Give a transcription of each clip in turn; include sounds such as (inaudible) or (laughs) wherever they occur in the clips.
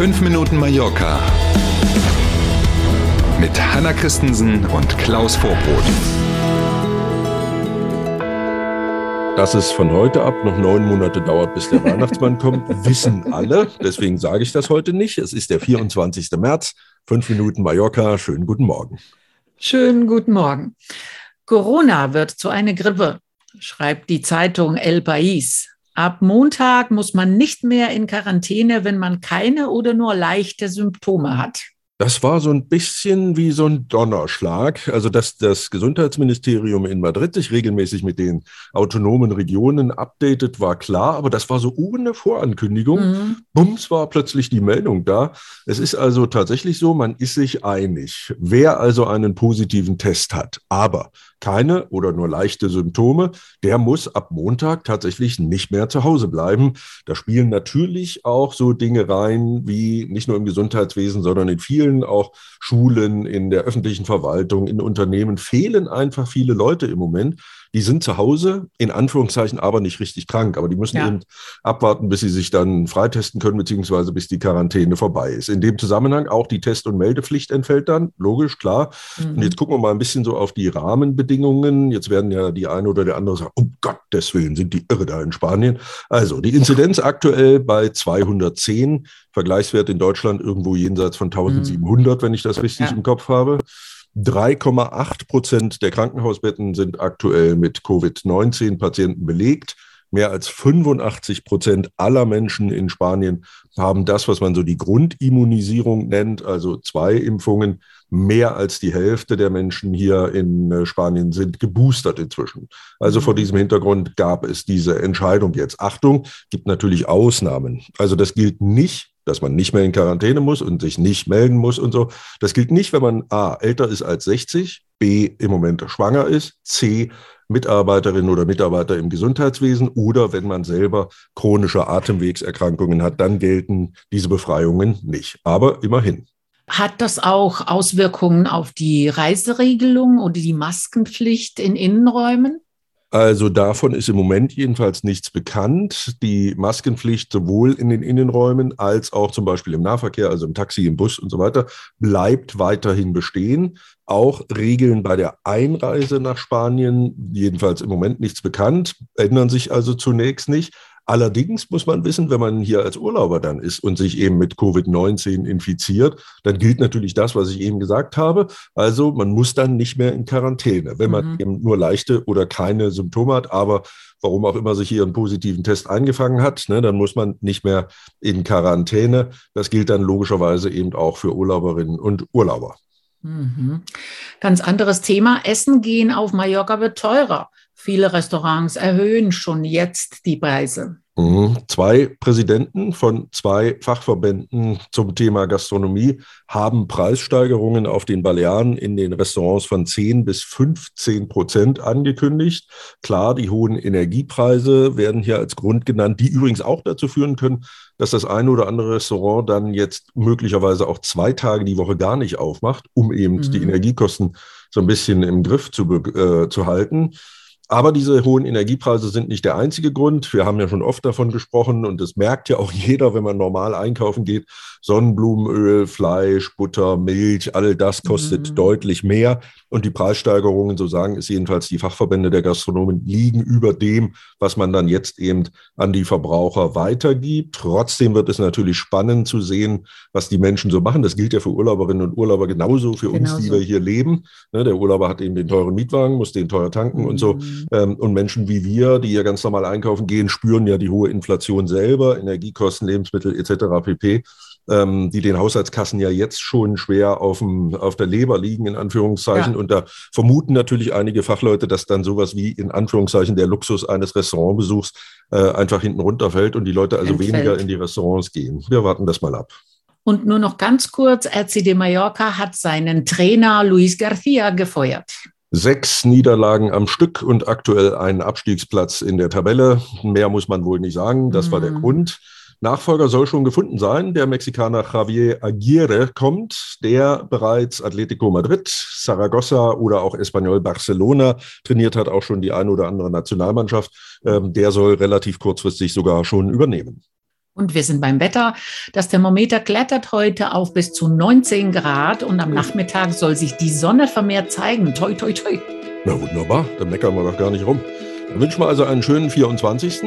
5 Minuten Mallorca mit Hanna Christensen und Klaus Vorbrot. Dass es von heute ab noch neun Monate dauert, bis der Weihnachtsmann kommt, (laughs) wissen alle. Deswegen sage ich das heute nicht. Es ist der 24. März, fünf Minuten Mallorca. Schönen guten Morgen. Schönen guten Morgen. Corona wird zu einer Grippe, schreibt die Zeitung El País. Ab Montag muss man nicht mehr in Quarantäne, wenn man keine oder nur leichte Symptome hat. Das war so ein bisschen wie so ein Donnerschlag. Also, dass das Gesundheitsministerium in Madrid sich regelmäßig mit den autonomen Regionen updatet, war klar, aber das war so ohne Vorankündigung. Mhm. Bums war plötzlich die Meldung da. Es ist also tatsächlich so, man ist sich einig. Wer also einen positiven Test hat, aber keine oder nur leichte Symptome, der muss ab Montag tatsächlich nicht mehr zu Hause bleiben. Da spielen natürlich auch so Dinge rein, wie nicht nur im Gesundheitswesen, sondern in vielen auch Schulen, in der öffentlichen Verwaltung, in Unternehmen fehlen einfach viele Leute im Moment die sind zu Hause, in Anführungszeichen aber nicht richtig krank, aber die müssen ja. eben abwarten, bis sie sich dann freitesten können, beziehungsweise bis die Quarantäne vorbei ist. In dem Zusammenhang auch die Test- und Meldepflicht entfällt dann, logisch, klar. Mhm. Und jetzt gucken wir mal ein bisschen so auf die Rahmenbedingungen. Jetzt werden ja die eine oder der andere sagen, um Gottes Willen, sind die irre da in Spanien. Also die Inzidenz aktuell bei 210, Vergleichswert in Deutschland irgendwo jenseits von 1700, mhm. wenn ich das richtig ja. im Kopf habe. 3,8 Prozent der Krankenhausbetten sind aktuell mit Covid-19-Patienten belegt. Mehr als 85 Prozent aller Menschen in Spanien haben das, was man so die Grundimmunisierung nennt, also zwei Impfungen. Mehr als die Hälfte der Menschen hier in äh, Spanien sind geboostert inzwischen. Also vor mhm. diesem Hintergrund gab es diese Entscheidung jetzt. Achtung, gibt natürlich Ausnahmen. Also das gilt nicht dass man nicht mehr in Quarantäne muss und sich nicht melden muss und so. Das gilt nicht, wenn man A, älter ist als 60, B, im Moment schwanger ist, C, Mitarbeiterin oder Mitarbeiter im Gesundheitswesen oder wenn man selber chronische Atemwegserkrankungen hat, dann gelten diese Befreiungen nicht. Aber immerhin. Hat das auch Auswirkungen auf die Reiseregelung oder die Maskenpflicht in Innenräumen? Also davon ist im Moment jedenfalls nichts bekannt. Die Maskenpflicht sowohl in den Innenräumen als auch zum Beispiel im Nahverkehr, also im Taxi, im Bus und so weiter, bleibt weiterhin bestehen. Auch Regeln bei der Einreise nach Spanien, jedenfalls im Moment nichts bekannt, ändern sich also zunächst nicht. Allerdings muss man wissen, wenn man hier als Urlauber dann ist und sich eben mit Covid-19 infiziert, dann gilt natürlich das, was ich eben gesagt habe. Also man muss dann nicht mehr in Quarantäne, wenn man mhm. eben nur leichte oder keine Symptome hat, aber warum auch immer sich hier einen positiven Test eingefangen hat, ne, dann muss man nicht mehr in Quarantäne. Das gilt dann logischerweise eben auch für Urlauberinnen und Urlauber. Mhm. Ganz anderes Thema. Essen gehen auf Mallorca wird teurer. Viele Restaurants erhöhen schon jetzt die Preise. Mhm. Zwei Präsidenten von zwei Fachverbänden zum Thema Gastronomie haben Preissteigerungen auf den Balearen in den Restaurants von 10 bis 15 Prozent angekündigt. Klar, die hohen Energiepreise werden hier als Grund genannt, die übrigens auch dazu führen können, dass das eine oder andere Restaurant dann jetzt möglicherweise auch zwei Tage die Woche gar nicht aufmacht, um eben mhm. die Energiekosten so ein bisschen im Griff zu, äh, zu halten. Aber diese hohen Energiepreise sind nicht der einzige Grund. Wir haben ja schon oft davon gesprochen und das merkt ja auch (laughs) jeder, wenn man normal einkaufen geht. Sonnenblumenöl, Fleisch, Butter, Milch, all das kostet mhm. deutlich mehr. Und die Preissteigerungen, so sagen es jedenfalls die Fachverbände der Gastronomen, liegen über dem, was man dann jetzt eben an die Verbraucher weitergibt. Trotzdem wird es natürlich spannend zu sehen, was die Menschen so machen. Das gilt ja für Urlauberinnen und Urlauber genauso, für genauso. uns, die wir hier leben. Ne, der Urlauber hat eben den teuren Mietwagen, muss den teuer tanken mhm. und so. Mhm. Und Menschen wie wir, die ja ganz normal einkaufen gehen, spüren ja die hohe Inflation selber, Energiekosten, Lebensmittel etc. pp ähm, die den Haushaltskassen ja jetzt schon schwer auf, dem, auf der Leber liegen, in Anführungszeichen. Ja. Und da vermuten natürlich einige Fachleute, dass dann sowas wie in Anführungszeichen der Luxus eines Restaurantbesuchs äh, einfach hinten runterfällt und die Leute also Entfällt. weniger in die Restaurants gehen. Wir warten das mal ab. Und nur noch ganz kurz, RCD Mallorca hat seinen Trainer Luis Garcia gefeuert. Sechs Niederlagen am Stück und aktuell einen Abstiegsplatz in der Tabelle. Mehr muss man wohl nicht sagen. Das war der mhm. Grund. Nachfolger soll schon gefunden sein. Der Mexikaner Javier Aguirre kommt, der bereits Atletico Madrid, Saragossa oder auch Espanyol Barcelona trainiert hat, auch schon die eine oder andere Nationalmannschaft. Ähm, der soll relativ kurzfristig sogar schon übernehmen. Und wir sind beim Wetter. Das Thermometer klettert heute auf bis zu 19 Grad und am Nachmittag soll sich die Sonne vermehrt zeigen. Toi, toi, toi. Na wunderbar, dann meckern wir doch gar nicht rum. Dann wünschen wir also einen schönen 24.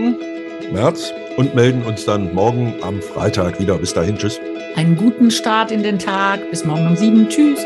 März und melden uns dann morgen am Freitag wieder. Bis dahin, tschüss. Einen guten Start in den Tag. Bis morgen um sieben. Tschüss.